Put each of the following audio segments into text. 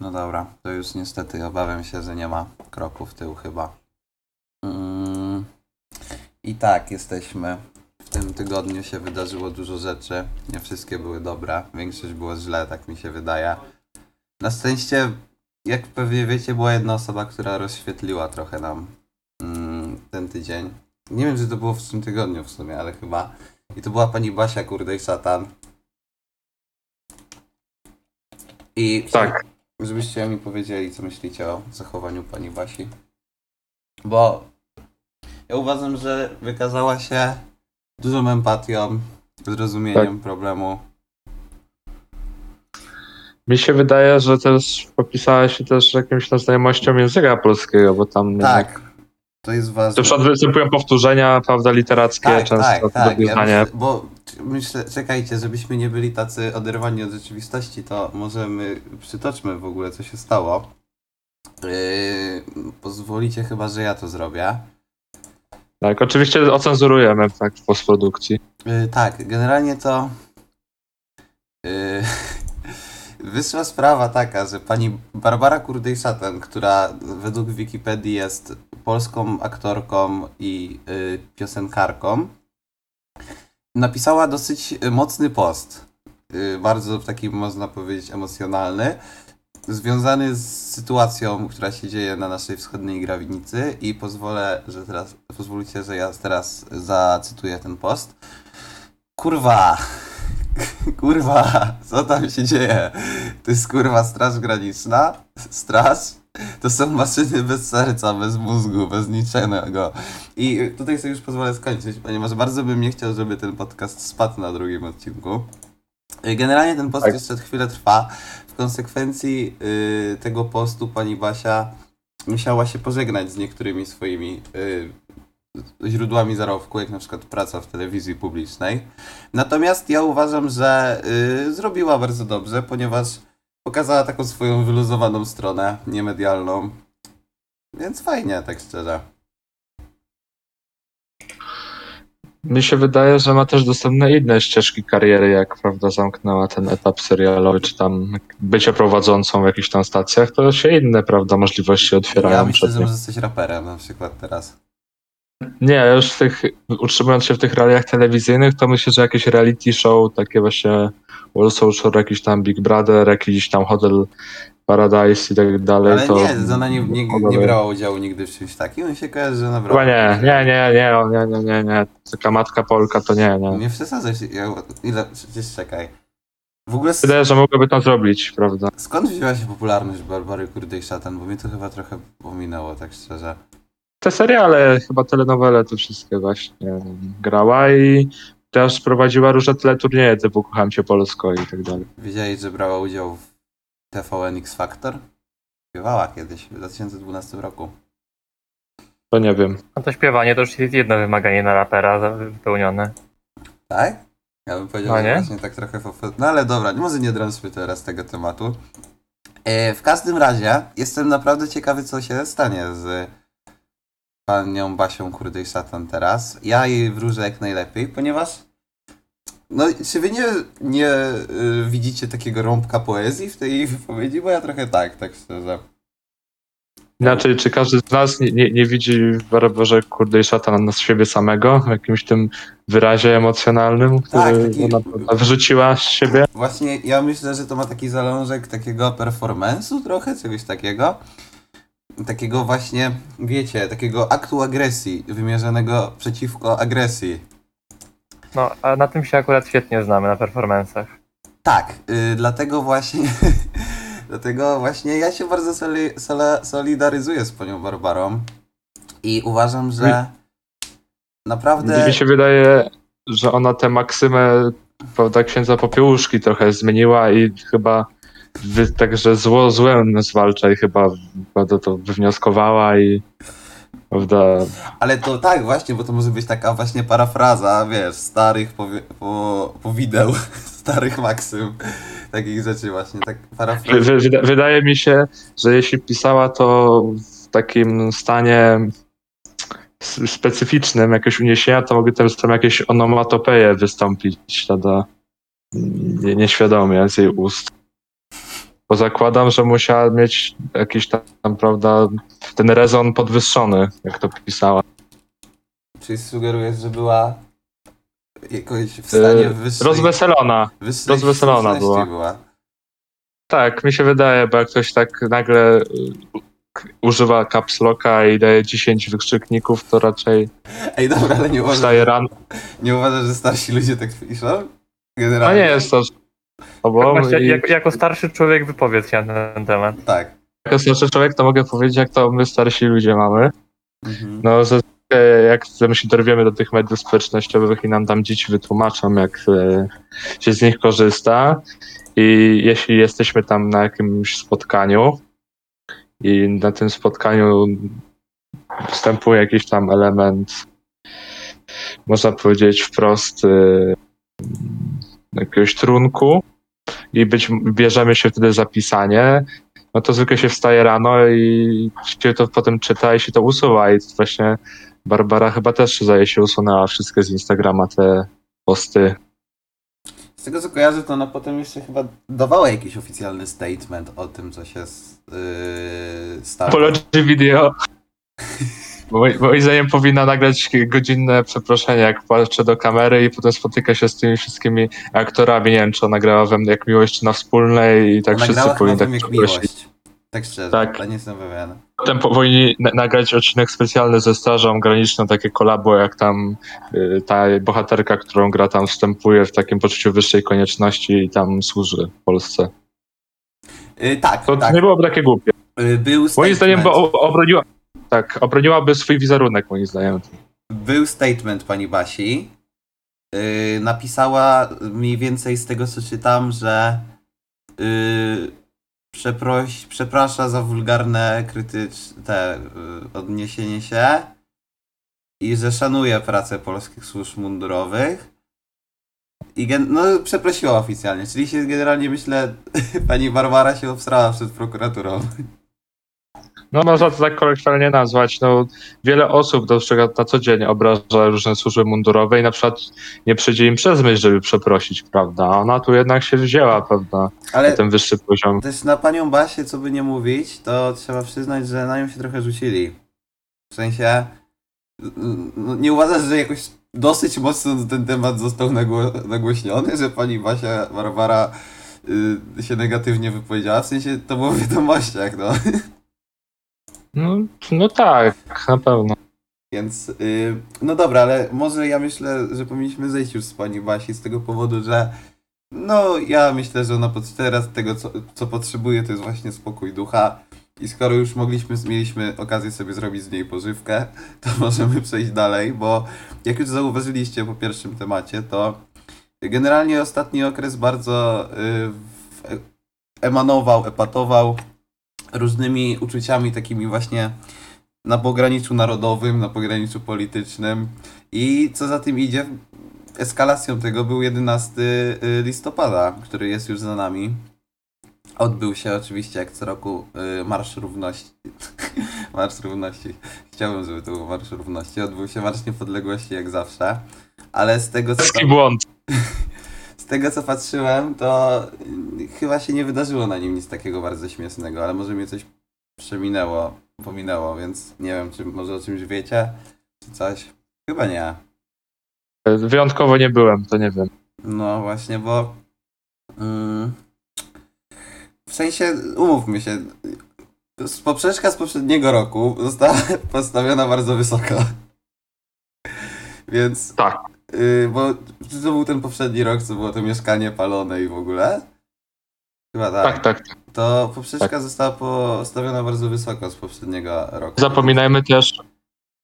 No dobra, to już niestety obawiam się, że nie ma kroku w tył chyba. Mm. I tak, jesteśmy. W tym tygodniu się wydarzyło dużo rzeczy. Nie wszystkie były dobre. Większość było źle, tak mi się wydaje. Na szczęście, jak pewnie wiecie, była jedna osoba, która rozświetliła trochę nam mm, ten tydzień. Nie wiem, czy to było w tym tygodniu w sumie, ale chyba. I to była pani Basia Kurdej Szatan. I Tak. Żebyście mi powiedzieli, co myślicie o zachowaniu pani Basi. Bo ja uważam, że wykazała się dużą empatią, zrozumieniem problemu. Mi się wydaje, że też popisała się też jakimś znajomością języka polskiego, bo tam Tak, to jest ważne. na przykład występują powtórzenia, prawda, literackie tak, często tak, tak. Ja myślę, bo myślę, czekajcie, żebyśmy nie byli tacy oderwani od rzeczywistości, to możemy przytoczmy w ogóle, co się stało. Yy, pozwolicie chyba, że ja to zrobię. Tak, oczywiście ocenzurujemy tak w postprodukcji. Yy, tak, generalnie to yy, wyszła sprawa taka, że pani Barbara Kurdej-Szatan, która według Wikipedii jest polską aktorką i yy, piosenkarką, napisała dosyć mocny post. Yy, bardzo taki, można powiedzieć, emocjonalny, związany z sytuacją, która się dzieje na naszej wschodniej grawinicy i pozwolę, że teraz, pozwólcie, że ja teraz zacytuję ten post. Kurwa! Kurwa, co tam się dzieje? To jest kurwa straż graniczna? Straż? To są maszyny bez serca, bez mózgu, bez niczego. I tutaj sobie już pozwolę skończyć, ponieważ bardzo bym nie chciał, żeby ten podcast spadł na drugim odcinku. Generalnie ten post Tak. jeszcze chwilę trwa. W konsekwencji y, tego postu pani Basia musiała się pożegnać z niektórymi swoimi y, źródłami zarobku, jak na przykład praca w telewizji publicznej. Natomiast ja uważam, że y, zrobiła bardzo dobrze, ponieważ pokazała taką swoją wyluzowaną stronę, niemedialną. Więc fajnie, tak szczerze. Mi się wydaje, że ma też dostępne inne ścieżki kariery, jak prawda zamknęła ten etap serialowy, czy tam bycie prowadzącą w jakichś tam stacjach, to się inne, prawda, możliwości otwierają Ja myślę, że nią. może jesteś raperem na przykład teraz. Nie, już w tych, utrzymując się w tych realiach telewizyjnych, to myślę, że jakieś reality show, takie właśnie World Social, jakiś tam Big Brother, jakiś tam Hotel Paradise i tak dalej, Ale to... nie, ona nie, nie, nie brała udziału nigdy w czymś takim. On się kojarzy, że. Chyba nie, nie, nie, nie, nie, nie, nie, nie, taka matka Polka to nie, nie. Nie przesadzaj się. Ja, ile? Przecież czekaj. W ogóle Wydaje, że mogłaby to zrobić, prawda? skąd wzięła się popularność Barbary Kurdej Szatan? Bo mnie to chyba trochę pominęło, tak szczerze. Te seriale, chyba telenowele, te wszystkie właśnie grała i też prowadziła różne teleturnieje typu Kocham Cię Polsko i tak dalej. Wiedziałeś, że brała udział w TVN X Factor? Śpiewała kiedyś, w 2012 roku. To nie wiem. No to śpiewanie to już jest jedno wymaganie na rapera za- wypełnione. Tak? Ja bym powiedział, No że nie? właśnie tak trochę... No ale dobra, może nie drążmy teraz tego tematu. E, w każdym razie jestem naprawdę ciekawy, co się stanie z panią Basią Kurdej Szatan teraz. Ja jej wróżę jak najlepiej, ponieważ no, czy wy nie, nie y, widzicie takiego rąbka poezji w tej wypowiedzi? Bo ja trochę tak, tak szczerze. Inaczej, czy każdy z nas nie, nie, nie widzi w Barbarze kurde i szatan na siebie samego w jakimś tym wyrazie emocjonalnym, który Tak, taki- ona wyrzuciła z siebie? Właśnie ja myślę, że to ma taki zalążek takiego performance'u trochę, czegoś takiego. Takiego właśnie, wiecie, takiego aktu agresji, wymierzonego przeciwko agresji. No, a na tym się akurat świetnie znamy, na performancach. Tak, y, dlatego właśnie, dlatego właśnie ja się bardzo soli, sola, solidaryzuję z panią Barbarą i uważam, że naprawdę... Mi się wydaje, że ona tę maksymę prawda, księdza Popiełuszki trochę zmieniła i chyba wy, także zło złem zwalcza i chyba prawda, to wywnioskowała i prawda, Ale to tak właśnie, bo to może być taka właśnie parafraza, wiesz, starych powie, po, powideł, starych maksym, takich rzeczy właśnie, tak wy, parafraza. wy, wyda- wydaje mi się, że jeśli pisała to w takim stanie specyficznym, jakiegoś uniesienia, to mogły też tam jakieś onomatopeje wystąpić, prawda, nie, nieświadomie z jej ust. Bo zakładam, że musiała mieć jakiś tam, prawda, ten rezon podwyższony, jak to pisała. Czyli sugerujesz, że była jakoś w stanie E, wyższej... Rozweselona. wyższej rozweselona była. była. Tak, mi się wydaje, bo jak ktoś tak nagle k- używa caps locka i daje 10 wykrzykników, to raczej Ej, dobra, ale nie uważasz, wstaje rano. nie uważasz, że starsi ludzie tak piszą? No Generalnie. nie jest to Właśnie, i jak, jako starszy człowiek wypowiedz się na ten temat. Tak. jako starszy człowiek to mogę powiedzieć, jak to my starsi ludzie mamy. Mhm. No, że e, jak my się dorwiemy do tych mediów społecznościowych i nam tam dzieci wytłumaczą, jak e, się z nich korzysta i jeśli jesteśmy tam na jakimś spotkaniu i na tym spotkaniu występuje jakiś tam element, można powiedzieć wprost, e, jakiegoś trunku i być, bierzemy się wtedy za pisanie, no to zwykle się wstaje rano i się to potem czyta i się to usuwa i właśnie Barbara chyba też zdaje się usunęła wszystkie z Instagrama te posty. Z tego co kojarzę, to ona potem jeszcze chyba dawała jakiś oficjalny statement o tym, co się yy, stało. Apology video. Moim zdaniem powinna nagrać godzinne przeproszenie, jak patrzę do kamery i potem spotyka się z tymi wszystkimi aktorami. Nie wiem, czy ona grała we mnie jak miłość, czy na wspólnej i tak Ona wszyscy powinni tak przeprosić. miłość. Tak szczerze, Tak. nie jestem. Potem powinni na- nagrać odcinek specjalny ze Strażą Graniczną, takie kolabo, jak tam y, ta bohaterka, którą gra tam wstępuje w takim poczuciu wyższej konieczności i tam służy w Polsce. Yy, tak, To tak. nie byłoby takie głupie. Yy, był Moim zdaniem, bo obroniła, tak, obroniłaby swój wizerunek, moim zdaniem. był statement pani Basi. Yy, napisała mniej więcej z tego, co czytam, że yy, przeproś, przeprasza za wulgarne krytyczne yy, odniesienie się i że szanuje pracę polskich służb mundurowych. I gen- no, przeprosiła oficjalnie, czyli się generalnie myślę, pani Barbara się obstrała przed prokuraturą. No można to tak kolokwialnie nazwać. No, wiele osób na przykład na co dzień obraża różne służby mundurowe i na przykład nie przyjdzie im przez myśl, żeby przeprosić, prawda? Ona tu jednak się wzięła, prawda? Ale Na ten wyższy poziom. Też na panią Basię, co by nie mówić, to trzeba przyznać, że na nią się trochę rzucili. W sensie, no, nie uważasz, że jakoś dosyć mocno ten temat został nagło- nagłośniony, że pani Basia Barbara y, się negatywnie wypowiedziała? W sensie, to było w wiadomościach, no. No, no tak, na pewno. Więc, y, no dobra, ale może ja myślę, że powinniśmy zejść już z pani Basi z tego powodu, że no ja myślę, że ona teraz tego, co, co potrzebuje, to jest właśnie spokój ducha. I skoro już mogliśmy, mieliśmy okazję sobie zrobić z niej pożywkę, to możemy przejść dalej, bo jak już zauważyliście po pierwszym temacie, to generalnie ostatni okres bardzo y, w- emanował, epatował różnymi uczuciami takimi właśnie na pograniczu narodowym, na pograniczu politycznym i co za tym idzie, eskalacją tego był 11 y, listopada, który jest już za nami. Odbył się oczywiście jak co roku y, Marsz Równości. Marsz Równości. Chciałbym, żeby to był Marsz Równości. Odbył się Marsz Niepodległości jak zawsze. Ale z tego co tam, błąd. z tego co patrzyłem, to chyba się nie wydarzyło na nim nic takiego bardzo śmiesznego, ale może mnie coś przeminęło, pominęło, więc nie wiem, czy może o czymś wiecie, czy coś. Chyba nie. Wyjątkowo nie byłem, to nie wiem. No właśnie, bo mm, w sensie, umówmy się, poprzeczka z poprzedniego roku została postawiona bardzo wysoko. Więc. Tak. Y, bo to był ten poprzedni rok, co było to mieszkanie palone i w ogóle? Chyba tak. Tak, tak. To poprzeczka została postawiona bardzo wysoko z poprzedniego roku. Zapominajmy też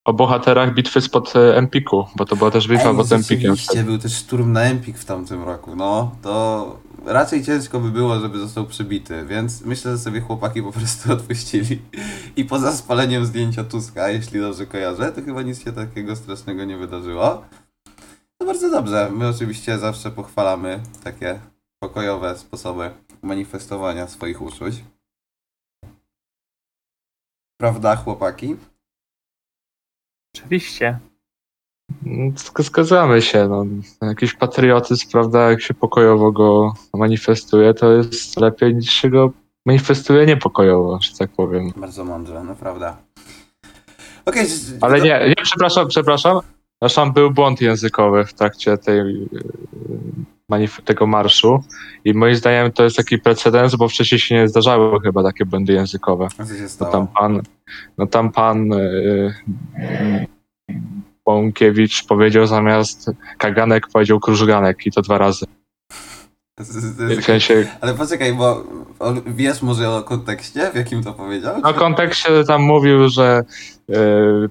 o bohaterach bitwy spod e, Empiku, bo to była też bitwa Ej, pod Empikiem. był też szturm na Empik w tamtym roku, no. To raczej ciężko by było, żeby został przybity, więc myślę, że sobie chłopaki po prostu odpuścili. I poza spaleniem zdjęcia Tuska, jeśli dobrze kojarzę, to chyba nic się takiego strasznego nie wydarzyło. To bardzo dobrze. My oczywiście zawsze pochwalamy takie pokojowe sposoby manifestowania swoich uczuć. Prawda, chłopaki? Oczywiście. Zg- Zgadzamy się. No. Jakiś patriotyzm, prawda, jak się pokojowo go manifestuje, to jest lepiej niż się go manifestuje niepokojowo, że tak powiem. Bardzo mądrze, naprawdę. Okej, z- Ale to- nie, nie, przepraszam, przepraszam. Zresztą był błąd językowy w trakcie tej, manif- tego marszu i moim zdaniem to jest taki precedens, bo wcześniej się nie zdarzały chyba takie błędy językowe. Co się No stało? tam pan, no tam pan yy, Bąkiewicz powiedział zamiast kaganek powiedział krużganek i to dwa razy. W sensie, Ale poczekaj, bo wiesz może o kontekście, w jakim to powiedział? no kontekście tam mówił, że yy,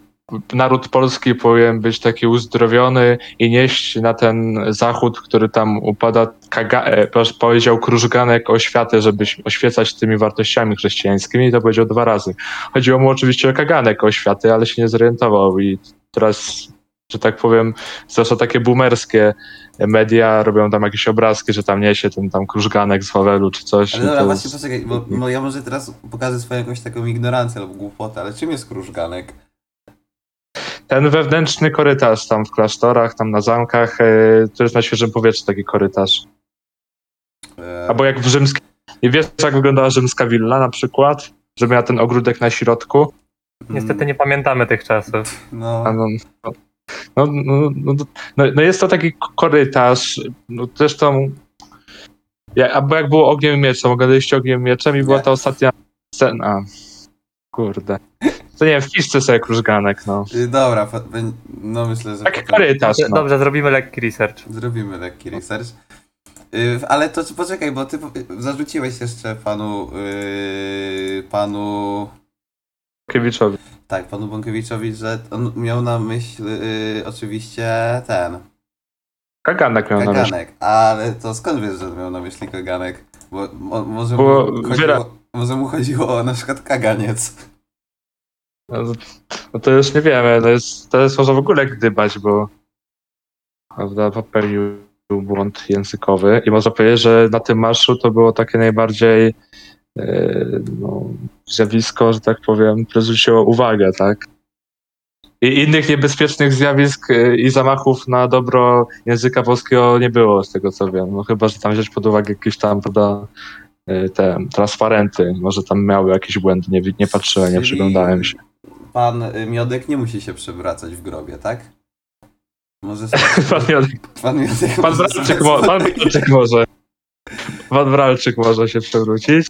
naród polski powinien być taki uzdrowiony i nieść na ten zachód, który tam upada, kaga, e, powiedział krużganek oświaty, żeby oświecać tymi wartościami chrześcijańskimi i to powiedział dwa razy. Chodziło mu oczywiście o kaganek oświaty, ale się nie zorientował i teraz, że tak powiem, zwłaszcza takie boomerskie media robią tam jakieś obrazki, że tam niesie ten tam krużganek z Wawelu czy coś. Ale dobra, właśnie jest- poczekaj, bo no, ja może teraz pokażę swoją jakąś taką ignorancję albo głupotę, ale czym jest krużganek? Ten wewnętrzny korytarz tam w klasztorach, tam na zamkach, e, to jest na świeżym powietrzu taki korytarz. E, Albo jak w rzymskim. I wiesz, jak wyglądała rzymska willa na przykład? Że miała ten ogródek na środku. Niestety nie pamiętamy tych czasów. No, No, no, no, no, no, no, no jest to taki korytarz. No zresztą. Ja, albo jak było ogniem i mieczem, oglądaliście ogniem i mieczem i była Nie. ta ostatnia scena. Kurde. To nie wiem, wpiszcie sobie krużganek, no. y, dobra, bę- no myślę, że Taki potem korytarz, no. Dobrze, zrobimy lekki research. zrobimy lekki research. Y, ale to czy- poczekaj, bo ty po- zarzuciłeś jeszcze panu, y, panu, Kiewiczowi. tak, panu Bąkiewiczowi, że on miał na myśl y, oczywiście ten, Kaganek miał na myśli. kaganek, ale to skąd wiesz, że miał na myśli kaganek? Bo mo, może, Bo mu wyra- chodziło, może mu chodziło o na przykład kaganiec. No, to- no to już nie wiemy, to jest, to jest może w ogóle gdybać, bo prawda, popełnił błąd językowy i można powiedzieć, że na tym marszu to było takie najbardziej e, no, zjawisko, że tak powiem, które zwróciło uwagę, tak? I innych niebezpiecznych zjawisk e, i zamachów na dobro języka polskiego nie było, z tego co wiem. No chyba, że tam wziąć pod uwagę jakieś tam, prawda, e, te transparenty. Może tam miały jakieś błędy, nie, nie patrzyłem, nie przyglądałem się. Pan y, Miodek nie musi się przewracać w grobie, tak? Może Pan, Miodek, pan Miodek pan może Bralczyk, sobie- mo, pan Bralczyk może. Pan Bralczyk może się przewrócić.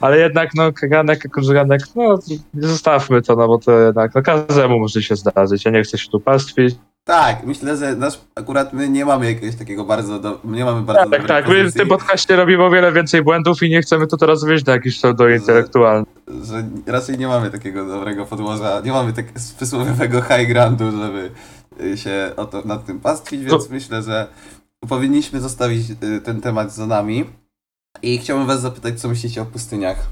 Ale jednak, no, kaganek, żaganek, no, nie zostawmy to, no, bo to jednak, no, każdemu może się zdarzyć. Ja nie chcę się tu pastwić. Tak, myślę, że nasz, akurat my nie mamy jakiegoś takiego bardzo, do, nie mamy bardzo Tak, tak, my w pozycji, tym podcaście robimy o wiele więcej błędów i nie chcemy tu teraz wyjść na jakiś pseudo intelektualny. że raczej nie mamy takiego dobrego podłoża, nie mamy tak przysłowiowego high groundu, żeby y, się o to, nad tym pastwić, więc No. myślę, że powinniśmy zostawić y, ten temat za nami. I chciałbym was zapytać, co myślicie o pustyniach?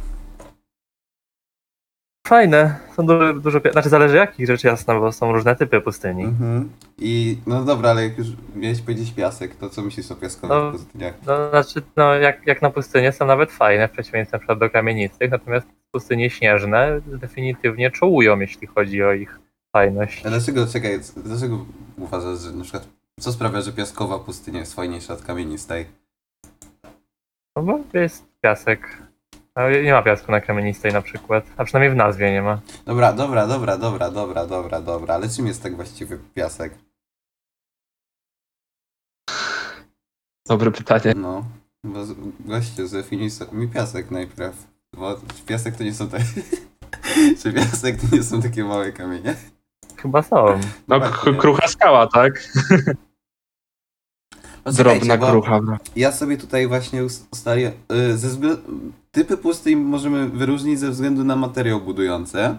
Fajne. Są dużo, dużo znaczy zależy jakich rzeczy jasne, bo są różne typy pustyni. Mhm. I no dobra, ale jak już miałeś powiedzieć piasek, to co myślisz o piaskowych No. pustyniach? No, znaczy, no, jak, jak na pustynie są nawet fajne, w przeciwieństwie na przykład do kamienistych, natomiast pustynie śnieżne definitywnie czołują, jeśli chodzi o ich fajność. A dlaczego, czekaj, dlaczego uważasz, że na przykład, co sprawia, że piaskowa pustynia jest fajniejsza od kamienistej? No bo to jest piasek. A nie ma piasku na kamienistej na przykład, a przynajmniej w nazwie nie ma. Dobra, dobra, dobra, dobra, dobra, dobra, dobra, ale czym jest tak właściwy piasek? Dobre pytanie. No, bo z- gościu, zdefiniuj sobie mi piasek najpierw, bo piasek to nie są te... Czy piasek to nie są takie małe kamienie? Chyba są. No, k- krucha skała, tak? Poczekajcie, Drobna bo krucha. no. Ja sobie tutaj właśnie us- ustaliłem, y, ze względu... Typy pustyń możemy wyróżnić ze względu na materiał budujący.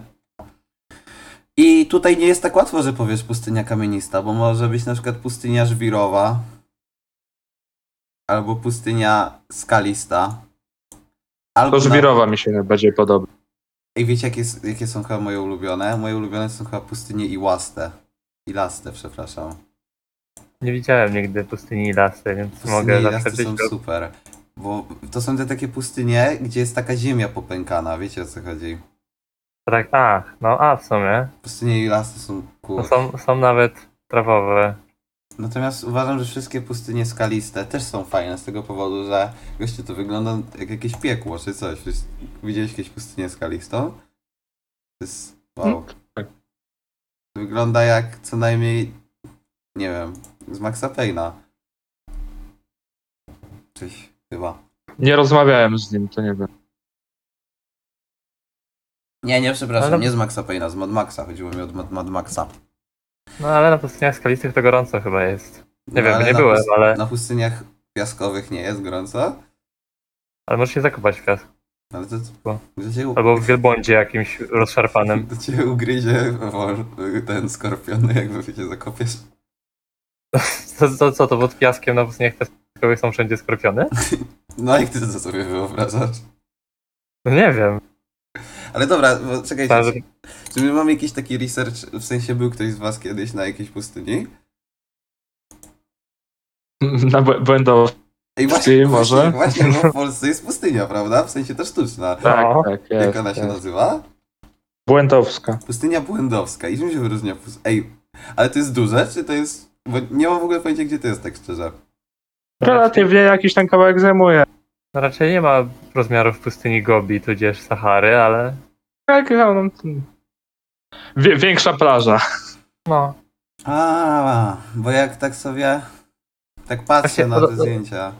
I tutaj nie jest tak łatwo, że powiesz pustynia kamienista, bo może być na przykład pustynia żwirowa, albo pustynia skalista. Albo To żwirowa mi się najbardziej podoba. I wiecie, jakie, s- jakie są chyba moje ulubione? Moje ulubione są chyba pustynie iłaste. Ilaste, przepraszam. Nie widziałem nigdy pustyni i lasy, więc Pustynie mogę ilaste zaprzeczyć. są super. Bo to są te takie pustynie, gdzie jest taka ziemia popękana, wiecie o co chodzi? Tak, ach, no a w sumie. Pustynie ilasty są cool. No są, są nawet trawowe. Natomiast uważam, że wszystkie pustynie skaliste też są fajne z tego powodu, że goście to wygląda jak jakieś piekło czy coś. Widziałeś jakieś pustynię skalistą? To jest wow. Tak. Wygląda jak co najmniej, nie wiem, z Maxa Payne'a. Coś chyba. Nie rozmawiałem z nim, to nie wiem. Nie, nie, przepraszam, Ale- nie z Maxa Payne'a, z Mad Maxa. Chodziło mi o Mad, Mad Maxa. No ale na pustyniach skalistych to gorąco chyba jest. Nie No, wiem, ale nie na byłem, pust- ale, Na pustyniach piaskowych nie jest gorąco? ale możesz się zakopać w piasku. Ale to, Bo- to cię, u- Albo w wielbłądzie jakimś rozszarpanym. to cię ugryzie ten skorpion, jakby się zakopiesz. Co, co, co to pod piaskiem na pustyniach piaskowych są wszędzie skorpiony? No jak ty to sobie wyobrażasz? No nie wiem. Ale dobra, bo że- czy, my mamy jakiś taki research, w sensie był ktoś z was kiedyś na jakiejś pustyni? Na bł- błędo. Ej, Ty może? Właśnie, właśnie, bo w Polsce jest pustynia, prawda? W sensie to sztuczna. Tak, No. tak, Jak jest, ona się jest. nazywa? Błędowska. Pustynia Błędowska. I czym się wyróżnia. Ej, ale to jest duże, czy to jest... Bo nie mam w ogóle pojęcia, gdzie to jest, tak szczerze. Relatywnie jakiś ten kawałek zajmuje. No raczej nie ma rozmiarów pustyni Gobi, tudzież Sahary, ale Tak, no, Wie, większa plaża. no. A, bo jak tak sobie... Tak patrzę Właśnie, na to- te to- zdjęcia.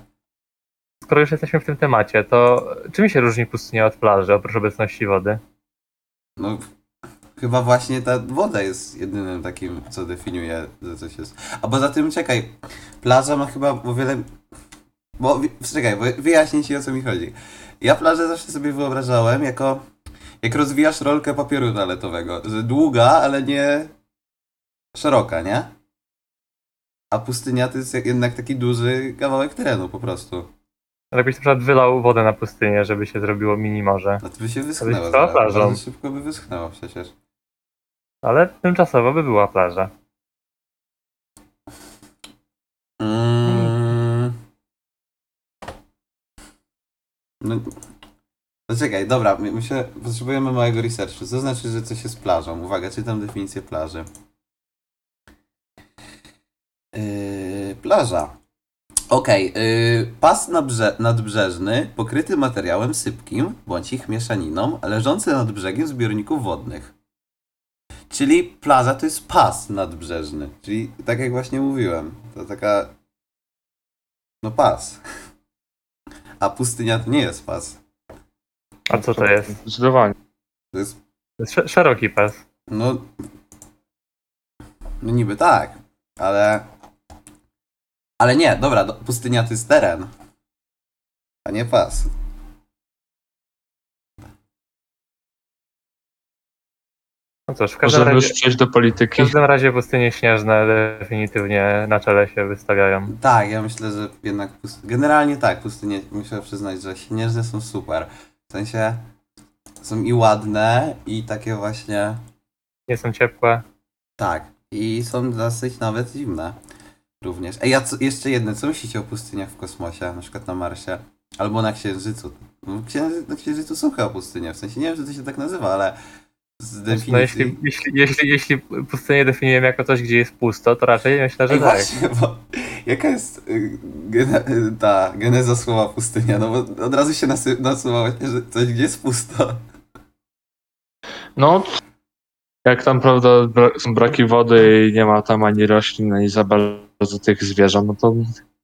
Skoro już jesteśmy w tym temacie, to czym się różni pustynia od plaży, oprócz obecności wody? No, chyba właśnie ta woda jest jedynym takim, co definiuje, że coś jest. A poza tym, czekaj, plaża ma chyba o wiele... Bo, czekaj, bo wyjaśnię ci, o co mi chodzi. Ja plażę zawsze sobie wyobrażałem jako... Jak rozwijasz rolkę papieru toaletowego, że długa, ale nie szeroka, nie? A pustynia to jest jednak taki duży kawałek terenu po prostu. Ale jakbyś na przykład wylał wodę na pustynię, żeby się zrobiło mini morze. No to by się wyschnęła. plażą. Bardzo szybko by wyschnęła przecież. Ale tymczasowo by była plaża. Mm. No, no czekaj, dobra, my, my się, potrzebujemy małego researchu. Co znaczy, że coś jest plażą? Uwaga, czytam definicję plaży. Yy, plaża. Okej, yy, pas nabrze nadbrzeżny pokryty materiałem sypkim bądź ich mieszaniną, leżący nad brzegiem zbiorników wodnych. Czyli plaża to jest pas nadbrzeżny. Czyli tak jak właśnie mówiłem, to taka. No pas. A pustynia to nie jest pas. A co to jest? Zdecydowanie. To jest. To jest sz- szeroki pas. No. No niby tak, ale. Ale nie, dobra, do, pustynia to jest teren. A nie pas. No cóż, w każdym, Możemy razie, już przejść do w polityki. każdym razie pustynie śnieżne definitywnie na czele się wystawiają. Tak, ja myślę, że jednak pust... generalnie tak, pustynie muszę przyznać, że śnieżne są super. W sensie są i ładne, i takie właśnie Nie są ciepłe. Tak. I są dosyć nawet zimne. Również. Ej, a co, jeszcze jedno, co myślicie o pustyniach w kosmosie, na przykład na Marsie? Albo na Księżycu? No, księży, na Księżycu są chyba pustynie, w sensie nie wiem, czy to się tak nazywa, ale z definicji... No jeśli, jeśli, jeśli, jeśli pustynię definiujemy jako coś, gdzie jest pusto, to raczej myślę, że Ej, tak. właśnie, bo jaka jest y, gene, y, ta geneza słowa pustynia? No bo od razu się nasuwa właśnie, że coś, gdzie jest pusto. No, jak tam, prawda, są braki wody i nie ma tam ani roślin, ani za bardzo tych zwierząt, no to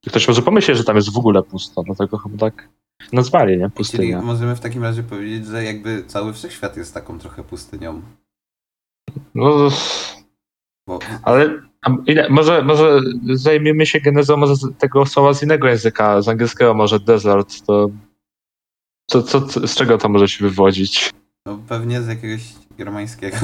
ktoś może pomyśleć, że tam jest w ogóle pusto, dlatego chyba tak nazwali, nie? Czyli Pustynia. możemy w takim razie powiedzieć, że jakby cały wszechświat jest taką trochę pustynią. No, Bo ale ile, może, może zajmiemy się genezą tego słowa z innego języka, z angielskiego może desert, to co, co, z czego to może się wywodzić? No pewnie z jakiegoś germańskiego.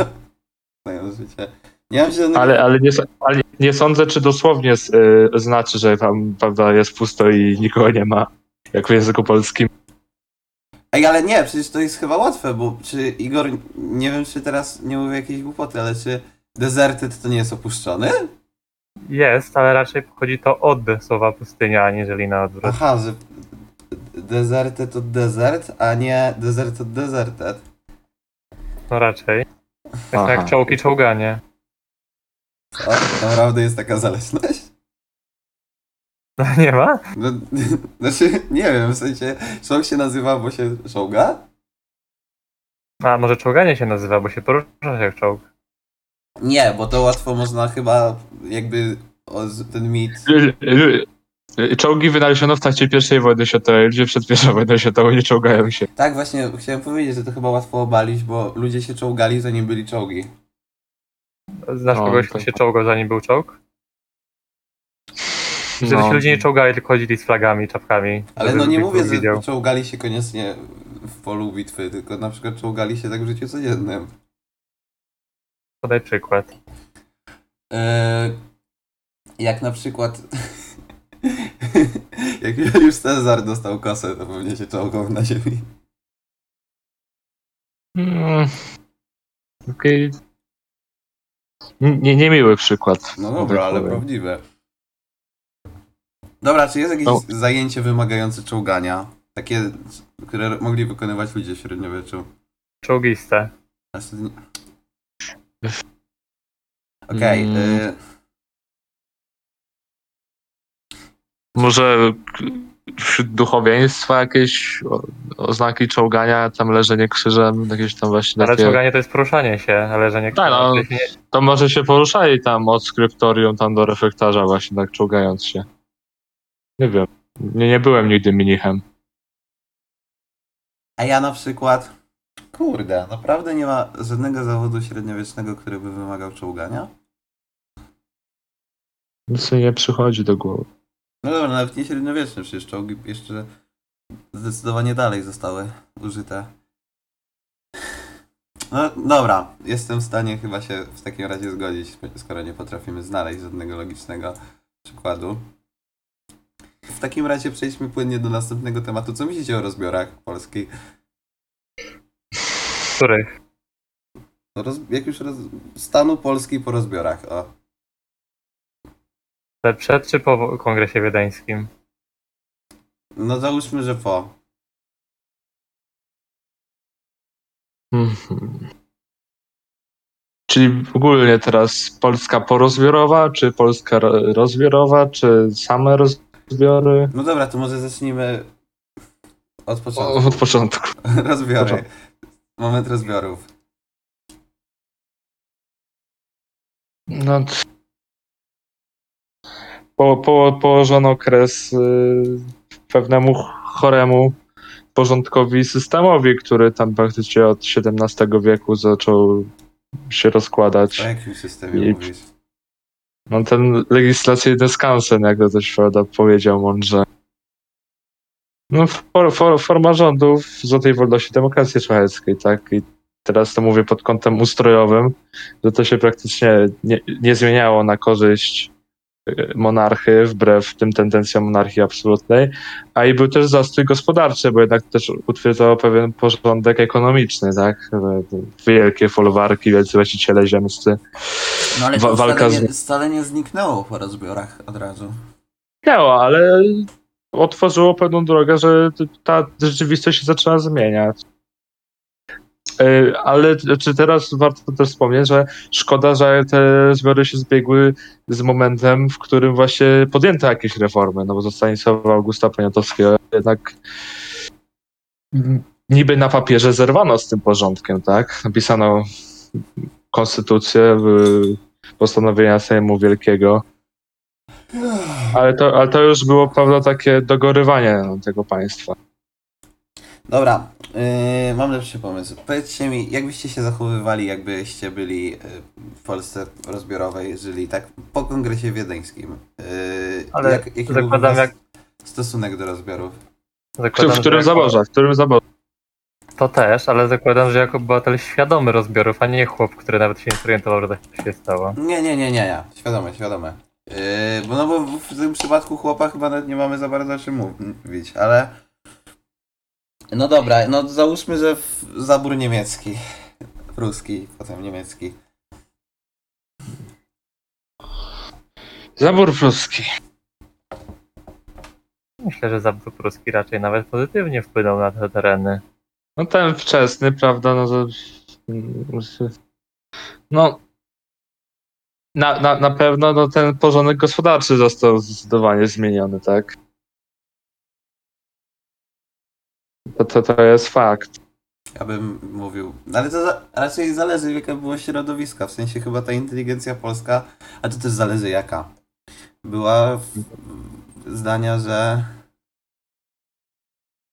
Znając życie. Nie mam się Ale, ale, nie, ale nie sądzę, czy dosłownie s- y, znaczy, że tam prawda, jest pusto i nikogo nie ma, jak w języku polskim. Ej, ale nie, przecież to jest chyba łatwe, bo czy Igor, nie wiem czy teraz nie mówię jakiejś głupoty, ale czy Deserted to nie jest opuszczony? Jest, ale raczej pochodzi to od słowa pustynia, aniżeli na odwrót. Aha, że Deserted od desert, a nie desert od deserted. No raczej. Tak jak czołgi czołganie. O, naprawdę jest taka zależność? Nie ma? No, znaczy, nie wiem, w sensie, czołg się nazywa, bo się czołga? A może czołganie się nazywa, bo się porusza jak czołg. Nie, bo to łatwo można chyba jakby o, ten mit. Czołgi wynaleziono w trakcie pierwszej wojny światowej. Ludzie przed pierwszą wojną światową nie czołgają się. Tak, właśnie chciałem powiedzieć, że to chyba łatwo obalić, bo ludzie się czołgali, zanim byli czołgi. Znasz O, kogoś, to- kto się czołgał zanim był czołg? Wtedy No. się ludzie nie czołgali, tylko chodzili z flagami, czapkami. Ale no nie mówię, widział. że czołgali się koniecznie w polu bitwy, tylko na przykład czołgali się tak w życiu codziennym. Podaj przykład. Eee, jak na przykład. jak Juliusz Cezar dostał kosę, to pewnie się czołgał na ziemi. Mm. Okej. Nie, niemiły przykład. No tak dobra, ale powiem. prawdziwe. Dobra, czy jest jakieś No. zajęcie wymagające czołgania? Takie, które mogli wykonywać ludzie w średniowieczu? Czołgiste. Okej. Mm. y, Może wśród duchowieństwa jakieś oznaki czołgania, tam leżenie krzyżem, jakieś tam właśnie Ale takie... czołganie to jest poruszanie się, ale że nie Tak, no. nie- To może się poruszali tam od skryptorium tam do reflektarza właśnie tak czołgając się. Nie wiem. Nie, nie byłem nigdy mnichem. A ja na przykład. Kurde, naprawdę nie ma żadnego zawodu średniowiecznego, który by wymagał czołgania? Nic mi nie przychodzi do głowy. No dobra, nawet nie średniowieczne, przecież czołgi jeszcze zdecydowanie dalej zostały użyte. No dobra, jestem w stanie chyba się w takim razie zgodzić, skoro nie potrafimy znaleźć żadnego logicznego przykładu. W takim razie przejdźmy płynnie do następnego tematu. Co myślicie o rozbiorach polskich? których? Roz, jak już roz, stanu Polski po rozbiorach, o. Przed- Przed czy po kongresie wiedeńskim? No załóżmy, że po. Mhm. Czyli ogólnie teraz Polska porozbiorowa, czy Polska ro- rozbiorowa, czy same rozbiory? No dobra, to może zacznijmy od O, początku. od początku. Rozbiory. Proszę. Moment rozbiorów. No, po, po, położono kres y, pewnemu choremu porządkowi systemowi, który tam praktycznie od XVII wieku zaczął się rozkładać. O jakim systemie I- mówisz? No ten legislacyjny skansen, jak to też prawda, powiedział mądrze. No for, for, forma rządów Złotej Wolności Demokracji Szwajckiej, tak? I teraz to mówię pod kątem ustrojowym, że to się praktycznie nie, nie zmieniało na korzyść monarchy, wbrew tym tendencjom monarchii absolutnej, a i był też zastój gospodarczy, bo jednak też utwierdzało pewien porządek ekonomiczny, tak? Wielkie folwarki, wielcy właściciele ziemscy. No ale to walka wcale, nie, wcale nie zniknęło po rozbiorach od razu. Miało, ale otworzyło pewną drogę, że ta rzeczywistość się zaczęła zmieniać. Yy, Ale czy teraz warto też wspomnieć, że szkoda, że te zbiory się zbiegły z momentem, w którym właśnie podjęto jakieś reformy, no bo za Stanisława Augusta Poniatowskiego jednak niby na papierze zerwano z tym porządkiem, tak? Napisano konstytucję, postanowienia Sejmu Wielkiego, ale to, ale to już było, prawda, takie dogorywanie tego państwa. Dobra, yy, mam lepszy pomysł. Powiedzcie mi, jak byście się zachowywali, jakbyście byli yy, w Polsce rozbiorowej, żyli tak po kongresie wiedeńskim? Yy, Ale jak, jaki zakładam, jak- stosunek do rozbiorów? W, Zakładam, w którym jako- zaborze, w którym zaborze. To też, ale zakładam, że jako obywatel świadomy rozbiorów, a nie chłop, który nawet się nie zorientował, że tak się stało. Nie, nie, nie, nie, nie. Świadome, świadome. Yy, bo no bo w tym przypadku chłopa chyba nawet nie mamy za bardzo o czym mówić, ale... No dobra, no załóżmy, że w zabór niemiecki. Ruski, potem niemiecki. Zabór pruski. Myślę, że zabór pruski raczej nawet pozytywnie wpłynął na te tereny. No ten wczesny, prawda, no to... No, Na, na, na pewno no, ten porządek gospodarczy został zdecydowanie zmieniony, tak? To, to, to jest fakt. Ja bym mówił, ale to za, raczej zależy jaka było środowiska, w sensie chyba ta inteligencja polska, a to też zależy jaka. Była w, w zdania, że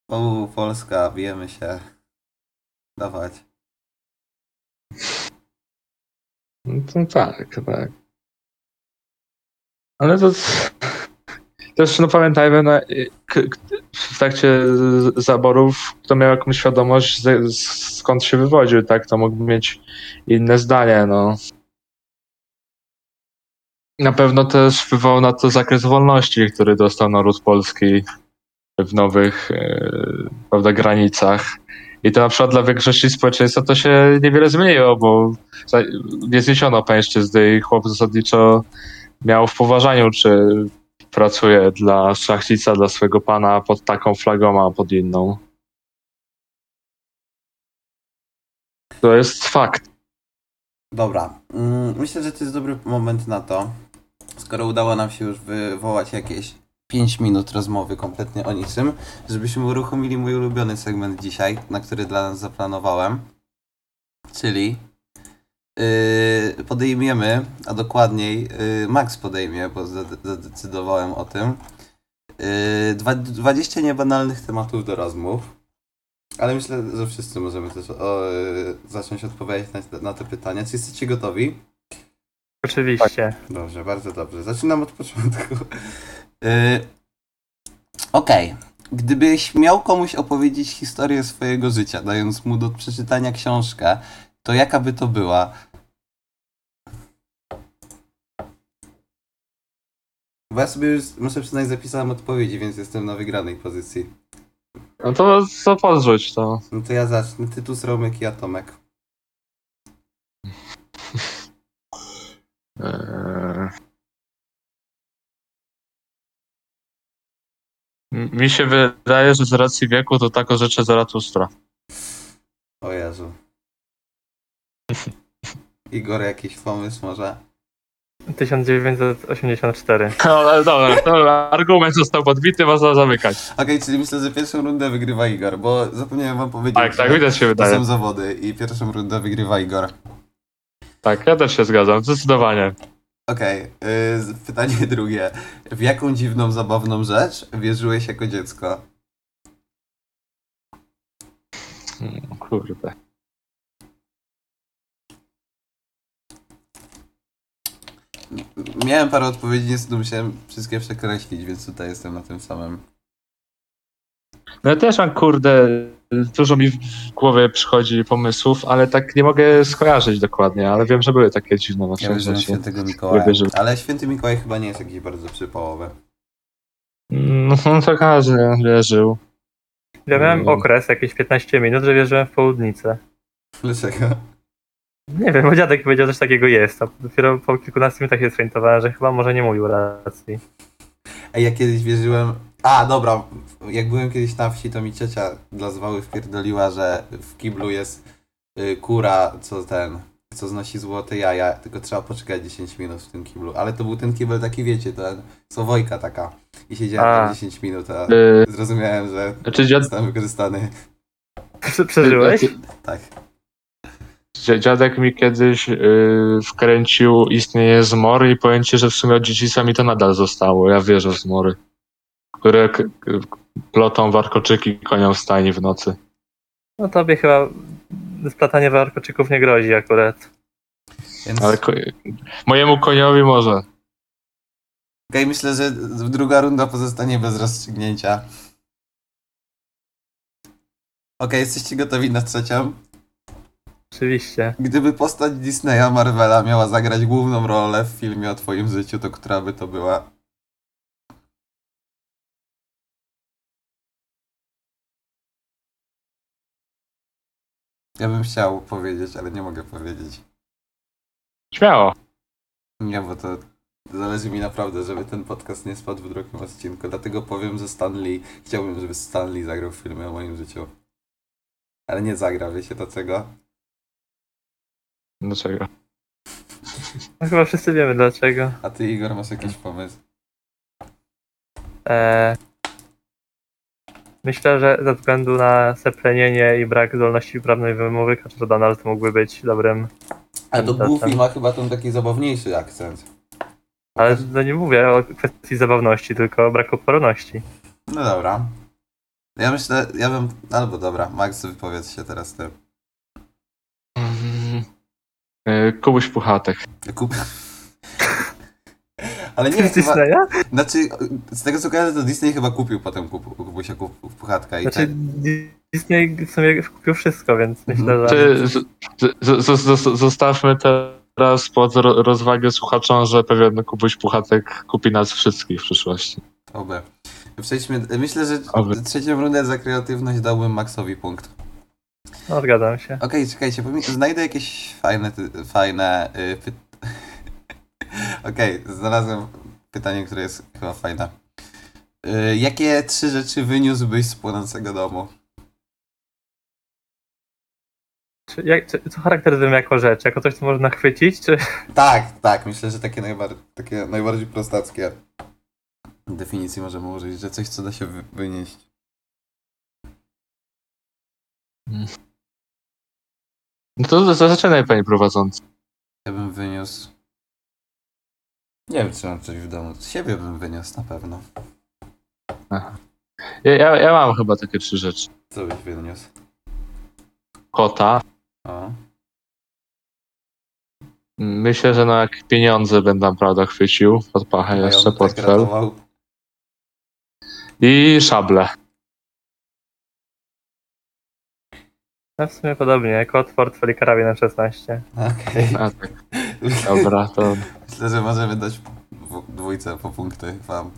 o Polska, bijemy się, dawać. No to tak, tak. Ale to też no pamiętajmy, no, w trakcie zaborów kto miał jakąś świadomość skąd się wywodził, tak, to mógł mieć inne zdanie, no. Na pewno też wpływał na to zakres wolności, który dostał naród polski w nowych e, prawda, granicach. I to na przykład dla większości społeczeństwa to się niewiele zmieniło, bo nie zniesiono pańszczyzny i chłop zasadniczo miał w poważaniu, czy pracuje dla szlachcica, dla swojego pana pod taką flagą, a pod inną. To jest fakt. Dobra, mm, myślę, że to jest dobry moment na to, skoro udało nam się już wywołać jakieś 5 minut rozmowy kompletnie o niczym, żebyśmy uruchomili mój ulubiony segment dzisiaj, na który dla nas zaplanowałem, czyli podejmiemy, a dokładniej yy, Max podejmie, bo zade- zadecydowałem o tym, yy, dwa- 20 niebanalnych tematów do rozmów. Ale myślę, że wszyscy możemy też o, zacząć odpowiadać na, na te pytania. Czy jesteście gotowi? Oczywiście. Dobrze, bardzo dobrze. Zaczynam od początku. Y, Okej. Gdybyś miał komuś opowiedzieć historię swojego życia, dając mu do przeczytania książkę, to jaka by to była? Bo ja sobie już, muszę przyznać, zapisałem odpowiedzi, więc jestem na wygranej pozycji. No to co podrzuć to. No to ja zacznę. Tytus, Romek i Atomek. Eee. Mi się wydaje, że z racji wieku to tako rzeczy Zaratustra. O Jezu. Igor, jakiś pomysł może? 1984. No, ale dobra, to argument został podbity, można zamykać. Okej, czyli myślę, że pierwszą rundę wygrywa Igor, bo zapomniałem wam powiedzieć, Tak, tak, że się to wydaje. są zawody i pierwszą rundę wygrywa Igor. Tak, ja też się zgadzam, zdecydowanie. Okej, yy, pytanie drugie. W jaką dziwną, zabawną rzecz wierzyłeś jako dziecko? Hmm, Kurde. Miałem parę odpowiedzi, niestety musiałem wszystkie przekreślić, więc tutaj jestem na tym samym. No ja też mam, kurde, dużo mi w głowie przychodzi pomysłów, ale tak nie mogę skojarzyć dokładnie, ale wiem, że były takie dziwne Ja właśnie wierzyłem w rzeczy. świętego Mikołaja, ale święty Mikołaj chyba nie jest jakiś bardzo przypałowy. No to każdy wierzył. Ja miałem Mm. okres, jakieś 15 minut, że wierzyłem w południcę. Dlaczego? Nie wiem, bo dziadek powiedział, że coś takiego jest, a dopiero po kilkunastu minutach się zorientowałem, że chyba może nie mówił racji. Ej, ja kiedyś wierzyłem. A, dobra. Jak byłem kiedyś na wsi, to mi ciocia dla zwały wpierdoliła, że w kiblu jest y, kura, co ten, co znosi złote jaja, tylko trzeba poczekać 10 minut w tym kiblu. Ale to był ten kibel taki, wiecie, ten słowojka taka. I siedziałem A. tam 10 minut, a Yy, zrozumiałem, że Znaczy dziad, zostałem wykorzystany. Prze- Przeżyłeś? Tak. Dzia- dziadek mi kiedyś yy, wkręcił istnieje zmory i pojęcie, że w sumie od dzieciństwa mi to nadal zostało. Ja wierzę w zmory, które k- k- plotą warkoczyki koniom w stajni w nocy. No tobie chyba splatanie warkoczyków nie grozi akurat. Więc Ale ko- mojemu koniowi może. okej, myślę, że druga runda pozostanie bez rozstrzygnięcia. Okej, jesteście gotowi na trzecią? Oczywiście. Gdyby postać Disneya Marvela miała zagrać główną rolę w filmie o twoim życiu, to która by to była? Ja bym chciał powiedzieć, ale nie mogę powiedzieć. Śmiało. Nie, bo to zależy mi naprawdę, żeby ten podcast nie spadł w drugim odcinku. Dlatego powiem, że Stan Lee, chciałbym, żeby Stan Lee zagrał w filmie o moim życiu. Ale nie zagra, wiecie dlaczego? Dlaczego? No chyba wszyscy wiemy dlaczego. A ty, Igor, masz jakiś pomysł? Eee, myślę, że ze względu na seplenienie i brak zdolności prawnej wymowy, Kaczor Donald mógłby być dobrym. A to Ten- Goofy ma chyba ten taki zabawniejszy akcent. Ale to nie mówię o kwestii zabawności, tylko o braku poronności. No dobra. Ja myślę, ja bym... Albo dobra, Max, wypowiedz się teraz ty. E, Kubuś Puchatek. Kup... Ale nie, chyba... Disneya? Znaczy, z tego co kojarzę, to Disney chyba kupił potem kup, Kubusia kup, Puchatka i Znaczy tak... Disney w sumie kupił wszystko, więc myślę, że... Czy z, z, z, z, zostawmy teraz pod ro- rozwagę słuchaczom, że pewien Kubuś Puchatek kupi nas wszystkich w przyszłości. Oby. Przejdźmy... Myślę, że Oby. trzecią rundę za kreatywność dałbym Maxowi punkt. No zgadzam się. Okej, czekajcie, pomi- znajdę jakieś fajne, fajne y, py... Okej, znalazłem pytanie, które jest chyba fajne. Y, jakie trzy rzeczy wyniósłbyś z płonącego domu? Czy, jak, czy, co charakteryzujemy jako rzecz? Jako coś, co można chwycić, czy... Tak, tak, myślę, że takie, najbar- takie najbardziej prostackie definicji możemy użyć, że coś, co da się wy- wynieść. No to za- zaczynaj, panie prowadzący. Ja bym wyniósł... Nie wiem, czy mam coś w domu. Z siebie bym wyniósł na pewno. Ja, ja, ja mam chyba takie trzy rzeczy. Co byś wyniósł? Kota. O. Myślę, że no jak pieniądze będę, prawda, chwycił pod pachę jeszcze, Majątek portfel. I szable. No w sumie podobnie, kot, portfel i karabin na 16. Okej. A tak, dobra, to Myślę, że możemy dać dwójce po punkty wam.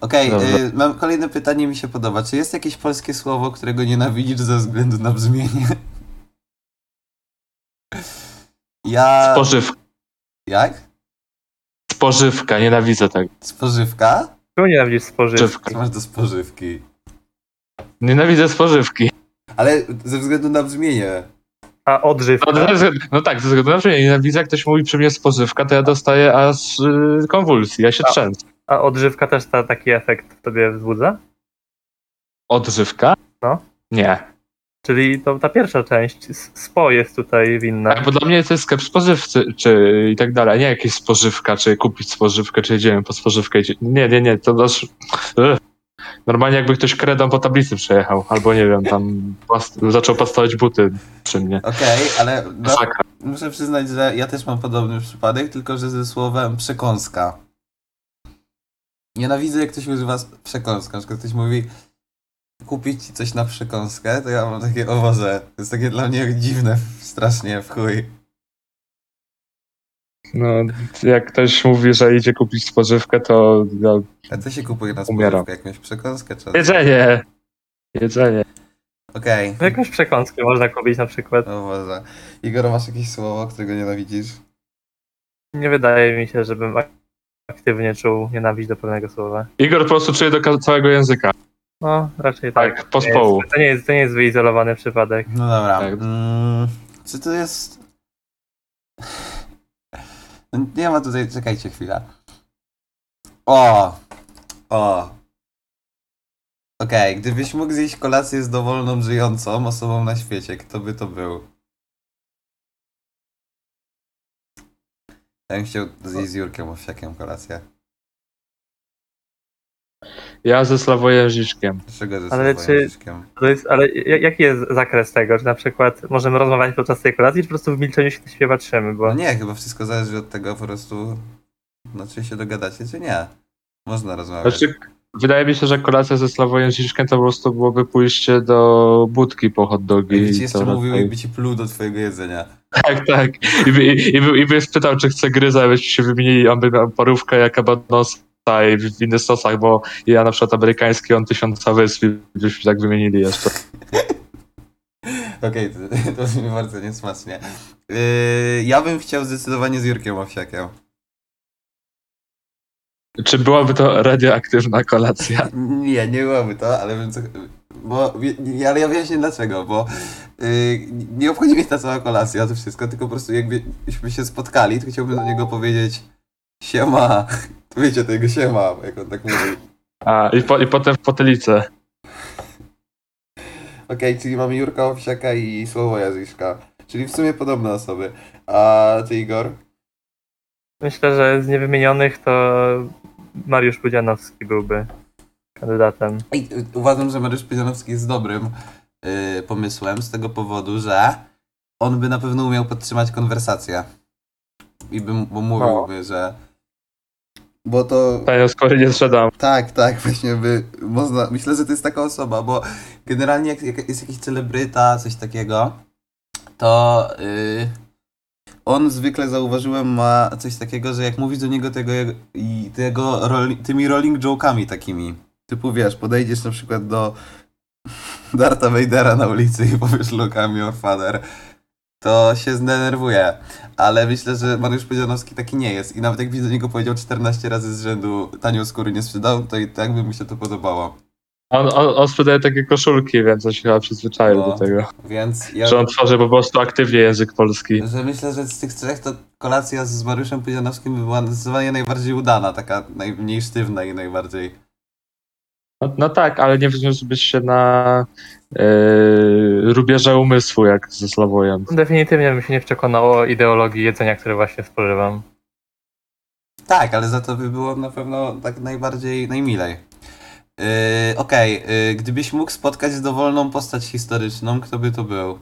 Okej, Dobra. y, mam kolejne pytanie, mi się podoba. Czy jest jakieś polskie słowo, którego nienawidzisz ze względu na brzmienie? Ja... spożywka. Jak? Spożywka, nienawidzę tego. Spożywka? Czemu nienawidzisz spożywki? Co masz do spożywki? Nienawidzę spożywki. Ale ze względu na brzmienie. A odżywka? No, no, tak, ze względu na że nienawidzę, jak ktoś mówi przy mnie spożywka, to ja dostaję aż y, konwulsji, ja się A. trzęsę. A odżywka też ta, taki efekt w tobie wzbudza? Odżywka? No. Nie. Czyli to ta pierwsza część, spo jest tutaj winna. Tak, bo dla mnie to jest sklep spożywcy, czy i tak dalej, a nie jakieś spożywka, czy kupić spożywkę, czy jedziemy po spożywkę. Nie, nie, nie, to. Ugh. Normalnie jakby ktoś kredą po tablicy przejechał, albo nie wiem, tam past- zaczął pastować buty przy mnie. Okej, ale no, Masakra. muszę przyznać, że ja też mam podobny przypadek, tylko że ze słowem przekąska. Nienawidzę, jak ktoś używa przekąska. Na przykład ktoś mówi kupić ci coś na przekąskę, to ja mam takie, o Boże, to jest takie dla mnie dziwne, strasznie, w chuj. No, jak ktoś mówi, że idzie kupić spożywkę, to ja... A co się kupuje na Umieram. spożywkę? Jakąś przekąskę czy... jedzenie! Jedzenie. Okej. Jakąś przekąskę można kupić na przykład. O Boże. Igor, masz jakieś słowo, którego nienawidzisz? Nie wydaje mi się, żebym ak- aktywnie czuł nienawiść do pewnego słowa. Igor po prostu czuje do całego języka. No, raczej tak. Tak, pospołu. To nie jest, to nie jest wyizolowany przypadek. No dobra. Tak. Mm, czy to jest... Nie ma tutaj... Czekajcie chwilę. O! O! Okej, gdybyś mógł zjeść kolację z dowolną żyjącą osobą na świecie, kto by to był? Ja bym chciał zjeść z Jurkiem Owsiakiem kolację. Ja ze Sławojęziczkiem. Dlaczego ze Ale Ale czy- To jest, ale ja- jaki jest zakres tego? Czy na przykład możemy rozmawiać podczas tej kolacji, czy po prostu w milczeniu się do siebie patrzymy? Bo No nie, chyba wszystko zależy od tego po prostu, no czy się dogadacie, czy nie. Można rozmawiać. Znaczy, wydaje mi się, że kolacja ze Sławojęziczkiem to po prostu byłoby pójście do budki po hot dogi. Jakby ci i jeszcze to mówił, raczej- jakby ci pluł do twojego jedzenia. Tak, tak. I by, i, by, i by spytał, czy chce gryza, abyśmy się wymienili, on by miał parówkę jak kabanosa i w, innych sosach, bo ja na przykład amerykański, on tysiąca wysp byśmy tak wymienili jeszcze. Okej, to, to brzmi bardzo niesmacznie. Yy, ja bym chciał zdecydowanie z Jurkiem Owsiakiem. Czy byłaby to radioaktywna kolacja? Nie, nie byłoby to, ale bym co, bo, ale ja wyjaśnię dlaczego, bo yy, nie obchodzi mnie ta cała kolacja, to wszystko, tylko po prostu jakbyśmy się spotkali, to chciałbym do niego powiedzieć siema, to wiecie tego siema, jak on tak mówi. A, i, po, i potem w potylicę. Okej, czyli mamy Jurka Owsiaka i Sławoja Ziszka, czyli w sumie podobne osoby. A ty Igor? Myślę, że z niewymienionych to Mariusz Pudzianowski byłby kandydatem. I, y, uważam, że Mariusz Pudzianowski jest dobrym yy, pomysłem z tego powodu, że on by na pewno umiał podtrzymać konwersację. I by bo mówiłby, że. Bo to. Panie skory nie sprzedam. Tak, tak, właśnie by można. Myślę, że to jest taka osoba, bo generalnie jak, jak jest jakiś celebryta, coś takiego, to yy, on zwykle zauważyłem ma coś takiego, że jak mówisz do niego tego i tego roli, tymi rolling joke'ami takimi. Typu wiesz, podejdziesz na przykład do Darta Vadera na ulicy i powiesz look I'm your father, to się zdenerwuje. Ale myślę, że Mariusz Pudzianowski taki nie jest. I nawet jakbyś do niego powiedział 14 razy z rzędu tanio skóry nie sprzedał, to i tak by mu się to podobało. On, on, on sprzedaje takie koszulki, więc on się chyba przyzwyczaił No. do tego. Więc ja... Że on tworzy po prostu aktywnie język polski. Że myślę, że z tych trzech to kolacja z Mariuszem Pudzianowskim by była zdecydowanie najbardziej udana, taka najmniej sztywna i najbardziej... No, no tak, ale nie wzniósłbyś się na yy, rubieże umysłu, jak ze Sławojem. Definitywnie bym się nie przekonało ideologii jedzenia, które właśnie spożywam. Tak, ale za to by było na pewno tak najbardziej, najmilej. Yy, Okej, yy, gdybyś mógł spotkać dowolną postać historyczną, kto by to był?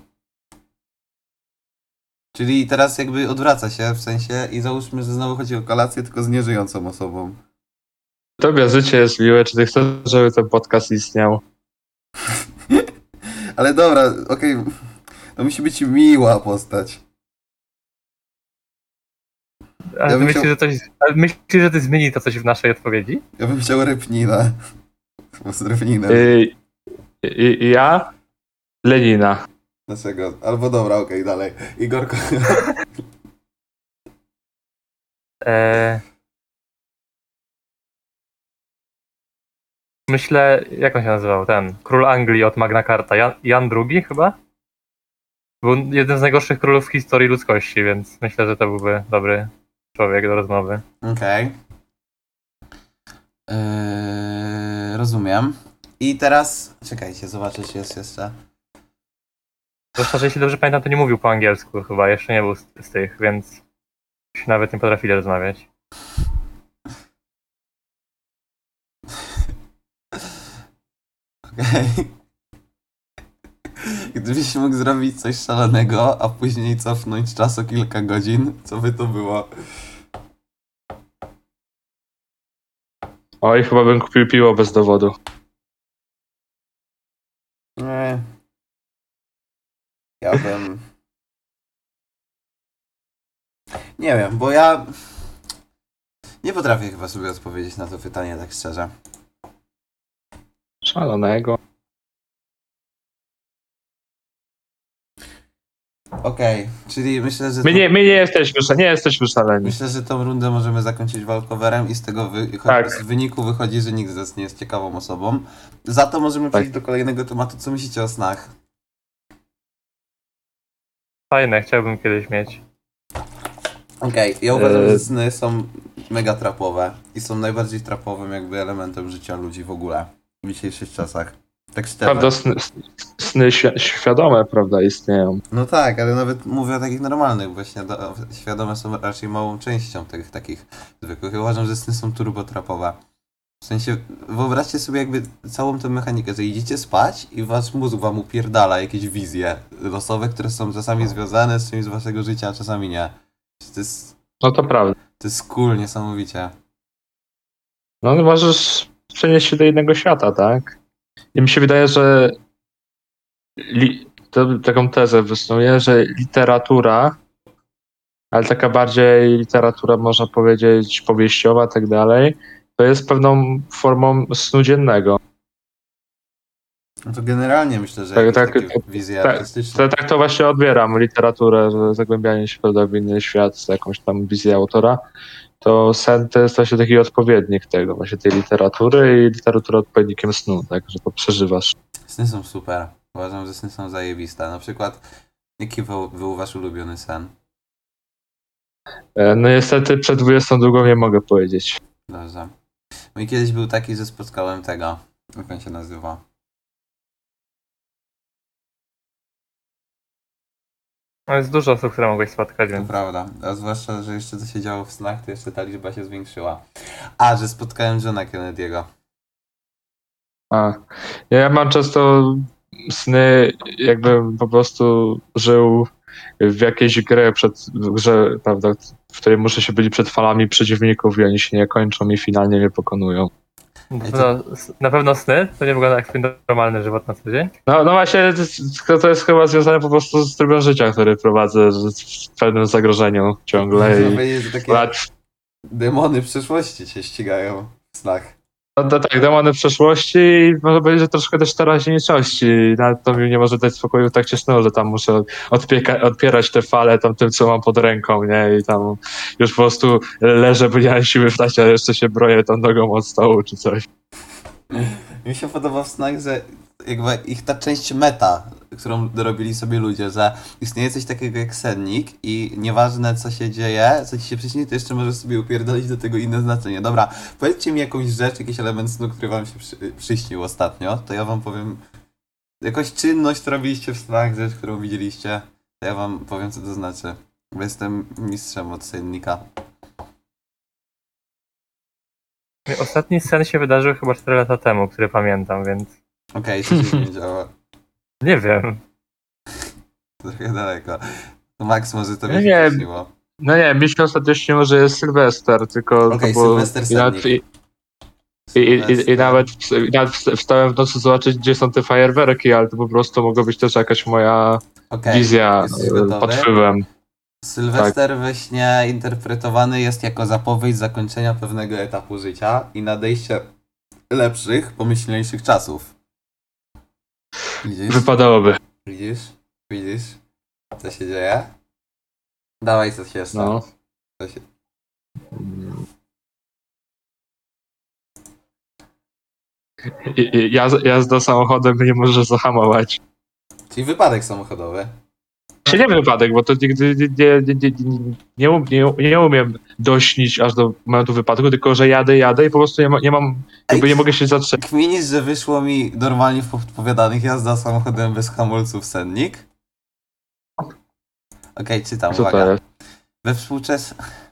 Czyli teraz jakby odwraca się w sensie i załóżmy, że znowu chodzi o kolację, tylko z nieżyjącą osobą. Tobie życie jest miłe, czy ty chcesz, żeby ten podcast istniał? Ale dobra, okej, to musi być miła postać. Ale Ja myślisz, chciał- że coś, myślisz, że to zmieni to coś w naszej odpowiedzi? Ja bym chciał Repnina. Z Repninem. Yy, i, i ja? Lenina. Dlaczego? Albo dobra, okej, dalej. Igorko. Eee... Myślę, jak on się nazywał, ten, król Anglii od Magna Carta, Jan, Jan II chyba? Był jeden z najgorszych królów w historii ludzkości, więc myślę, że to byłby dobry człowiek do rozmowy. Okej. Yy, rozumiem. I teraz, czekajcie, zobaczę, czy jest jeszcze. Zwłaszcza, że jeśli dobrze pamiętam, to nie mówił po angielsku chyba, jeszcze nie był z, z tych, więc się nawet nie potrafili rozmawiać. Gdybyś mógł zrobić coś szalonego, a później cofnąć czas o kilka godzin, co by to było? Oj, chyba bym kupił piwo bez dowodu. Nie. Ja bym. Nie wiem, bo ja. Nie potrafię chyba sobie odpowiedzieć na to pytanie, tak szczerze. Szalonego. Okej, czyli myślę, że. My nie, my nie jesteśmy, sz- nie jesteśmy szaleni. Myślę, że tą rundę możemy zakończyć walkowerem i z tego wy... Tak. z wyniku wychodzi, że nikt z nas nie jest ciekawą osobą. Za to możemy Tak. przejść do kolejnego tematu. Co myślicie o snach? Fajne, chciałbym kiedyś mieć. Okej, ja uważam, E- że sny są mega trapowe i są najbardziej trapowym jakby elementem życia ludzi w ogóle w dzisiejszych czasach. Tak szczerze. Prawda, sny, sny świ- świadome, prawda, istnieją. No tak, ale nawet mówię o takich normalnych, właśnie do, świadome są raczej małą częścią tych takich zwykłych. Ja uważam, że sny są turbotrapowe. W sensie, wyobraźcie sobie jakby całą tę mechanikę, że idziecie spać i wasz mózg wam upierdala jakieś wizje losowe, które są czasami związane z czymś z waszego życia, a czasami nie. To jest, No to prawda. to jest cool, niesamowicie. No możesz przenieść się do innego świata, tak? I mi się wydaje, że li, to, taką tezę wysnuję, że literatura, ale taka bardziej literatura, można powiedzieć, powieściowa, tak dalej, to jest pewną formą snu dziennego. No to generalnie myślę, że Tak, tak, takie tak, wizje tak, artystyczne. To, tak to właśnie odbieram literaturę, zagłębianie się prawda, w inny świat z jakąś tam wizją autora. To sen to jest właśnie taki odpowiednik tego, właśnie tej literatury i literatura odpowiednikiem snu, tak, że to przeżywasz. Sny są super. Uważam, że sny są zajebiste. Na przykład, jaki był, był wasz ulubiony sen? E, No niestety przed 22 nie mogę powiedzieć. Dobrze. Mój kiedyś był taki, że spotkałem tego. Jak on się nazywa? No jest dużo osób, które mogłeś spotkać, To więc prawda. A zwłaszcza, że jeszcze co się działo w snach, to jeszcze ta liczba się zwiększyła. A, że spotkałem Johna Kennedy'ego. A. Ja mam często sny, jakbym po prostu żył w jakiejś grze, przed, w grze, prawda, w której muszę się byli przed falami przeciwników i oni się nie kończą i finalnie mnie pokonują. Na pewno, na pewno sny to nie wygląda jak twój normalny żywot na co dzień. No, no właśnie, to jest- chyba związane po prostu z trybem życia, który prowadzę w pewnym zagrożeniu ciągle Można i powiedzieć, że takie lat, demony przyszłości się ścigają w snach. No, to tak, demony przeszłości i można powiedzieć, że troszkę też teraźniejszości. Nawet to mi nie może dać spokoju tak ciasno, że tam muszę odpieka, odpierać te fale tam tym, co mam pod ręką, nie? I tam już po prostu leżę, bo nie mam siły wstać, a jeszcze się broję tą nogą od stołu czy coś. Mi się podoba w snach, że jakby ich ta część meta, którą dorobili sobie ludzie, że istnieje coś takiego jak sennik i nieważne co się dzieje, co ci się przyśni, to jeszcze możesz sobie upierdolić do tego inne znaczenie. Dobra, powiedzcie mi jakąś rzecz, jakiś element snu, który wam się przy, przyśnił ostatnio, to ja wam powiem jakąś czynność, którą robiliście w snach, rzecz, którą widzieliście, to ja wam powiem co to znaczy. Bo jestem mistrzem od sennika. Ostatni sen się wydarzył chyba 4 lata temu, który pamiętam, więc Okej, co się nie działa? nie wiem. Trochę daleko. To Max może to się nie- przyśniło. No nie, mi się ostatnio śniło, że jest Sylwester, tylko Okej, to było... Sylwester i i, i, i, nawet, i nawet wsta- wstałem w nocy zobaczyć, gdzie są te fajerwerki, ale to po prostu mogła być też jakaś moja Okej, wizja pod wpływem. Sylwester we śnie interpretowany jest jako zapowiedź zakończenia pewnego etapu życia i nadejście lepszych, pomyślniejszych czasów. Widzisz? Wypadałoby. Widzisz? Widzisz? Co się dzieje? Dawaj coś jeszcze. No. Co się... I, i jaz- jazda samochodem nie może zahamować. Czyli wypadek samochodowy. Się nie wypadek, bo to nigdy nie, nie, nie, nie, nie, um- nie, nie umiem dośnić aż do momentu wypadku, tylko że jadę, jadę i po prostu nie, ma, nie mam, jakby nie mogę się zatrzymać. Kminisz, że wyszło mi normalnie w podpowiadanych jazda samochodem bez hamulców sennik? Okej, czytam, Co uwaga. We współczesnych...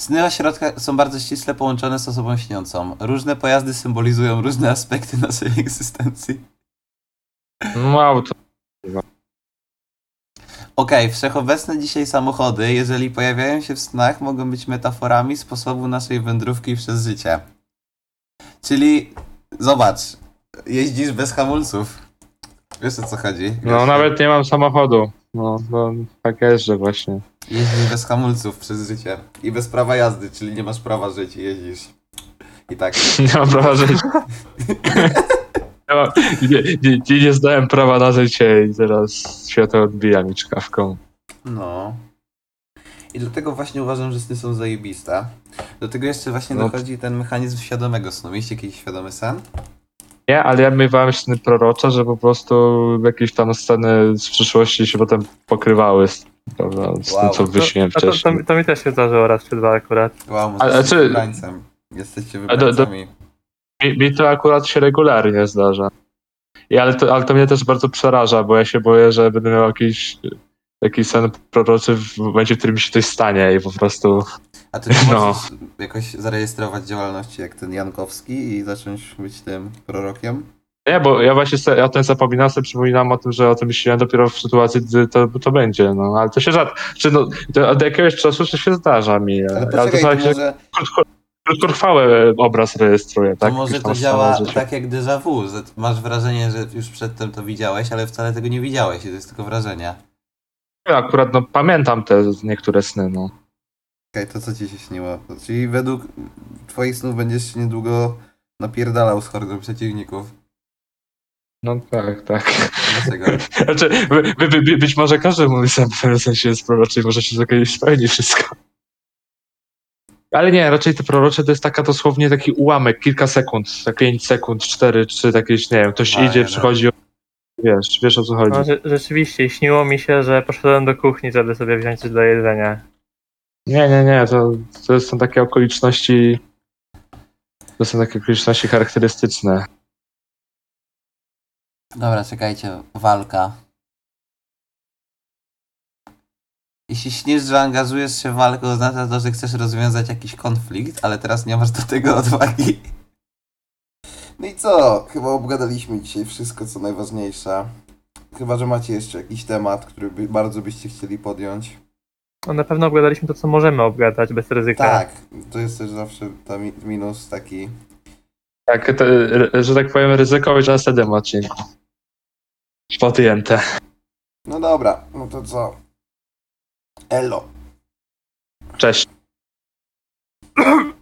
Sny ośrodka są bardzo ściśle połączone z osobą śniącą. Różne pojazdy symbolizują różne aspekty naszej egzystencji. No auto. Okej, wszechobecne dzisiaj samochody, jeżeli pojawiają się w snach, mogą być metaforami sposobu naszej wędrówki przez życie. Czyli, zobacz, jeździsz bez hamulców. Wiesz o co chodzi? Wiesz, No nawet nie mam samochodu. No, no tak jest, że właśnie. Jeździsz bez hamulców przez życie. I bez prawa jazdy, czyli nie masz prawa żyć i jeździsz. I tak. Nie mam prawa żyć. Nie, nie, nie, zdałem prawa na życie i teraz światło odbija mi czkawką. No. I dlatego właśnie uważam, że sny są zajebiste. Do tego jeszcze właśnie No. dochodzi ten mechanizm świadomego snu. Mieliście jakiś świadomy sen? Nie, ale ja miewałem sny prorocze, że po prostu jakieś tam sceny z przyszłości się potem pokrywały z, prawda, z Wow. tym, co To- wyśniłem To, to, to, wcześniej. to mi też się zdarzyło raz czy dwa akurat. Wow, A- a jesteście czy- wybrańcem. Jesteście A do- do- wybrańcami. Mi, mi to akurat się regularnie zdarza. I ale, to, ale to mnie też bardzo przeraża, bo ja się boję, że będę miał jakiś, jakiś sen proroczy w momencie, w którym mi się coś stanie i po prostu... A ty nie No. jakoś zarejestrować działalności jak ten Jankowski i zacząć być tym prorokiem? Nie, bo ja właśnie se, ja ten zapominam sobie, przypominam o tym, że o tym myślałem dopiero w sytuacji, gdy to, to będzie, no, ale to się rzadko, czy no, to od jakiegoś czasu to się zdarza mi, Ale ale, to poczekaj, to się może, krótkotrwały obraz rejestruje, to tak? może Jakiś to działa tak jak déjà vu, że masz wrażenie, że już przedtem to widziałeś, ale wcale tego nie widziałeś to jest tylko wrażenie. Ja akurat no, pamiętam te niektóre sny, no. Okej, to co ci się śniło? Czyli według twoich snów będziesz się niedługo napierdalał z hordą przeciwników. No tak, tak. Dlaczego? Znaczy, by, by, by, być może każdy mówi sam w sensie jest i może się to kiedyś spełni wszystko. Ale nie, raczej te prorocze to jest taka dosłownie taki ułamek, kilka sekund, tak 5 sekund, 4, czy jakieś, nie wiem, ktoś A, idzie, nie, przychodzi, wiesz, wiesz o co chodzi. No, rze- rzeczywiście, śniło mi się, że poszedłem do kuchni, żeby sobie wziąć coś do jedzenia. Nie, nie, nie, to, to są takie okoliczności, to są takie okoliczności charakterystyczne. Dobra, czekajcie, walka. Jeśli śnisz, że angażujesz się w walkę, oznacza to, że chcesz rozwiązać jakiś konflikt, ale teraz nie masz do tego odwagi. No i co? Chyba obgadaliśmy dzisiaj wszystko, co najważniejsze. Chyba, że macie jeszcze jakiś temat, który by, bardzo byście chcieli podjąć. No, na pewno obgadaliśmy to, co możemy obgadać bez ryzyka. Tak, to jest też zawsze ta mi- minus taki. Tak, to, że tak powiem, ryzyko już na następnym odcinku. Podjęte. No dobra, no to co? Elo. Cześć.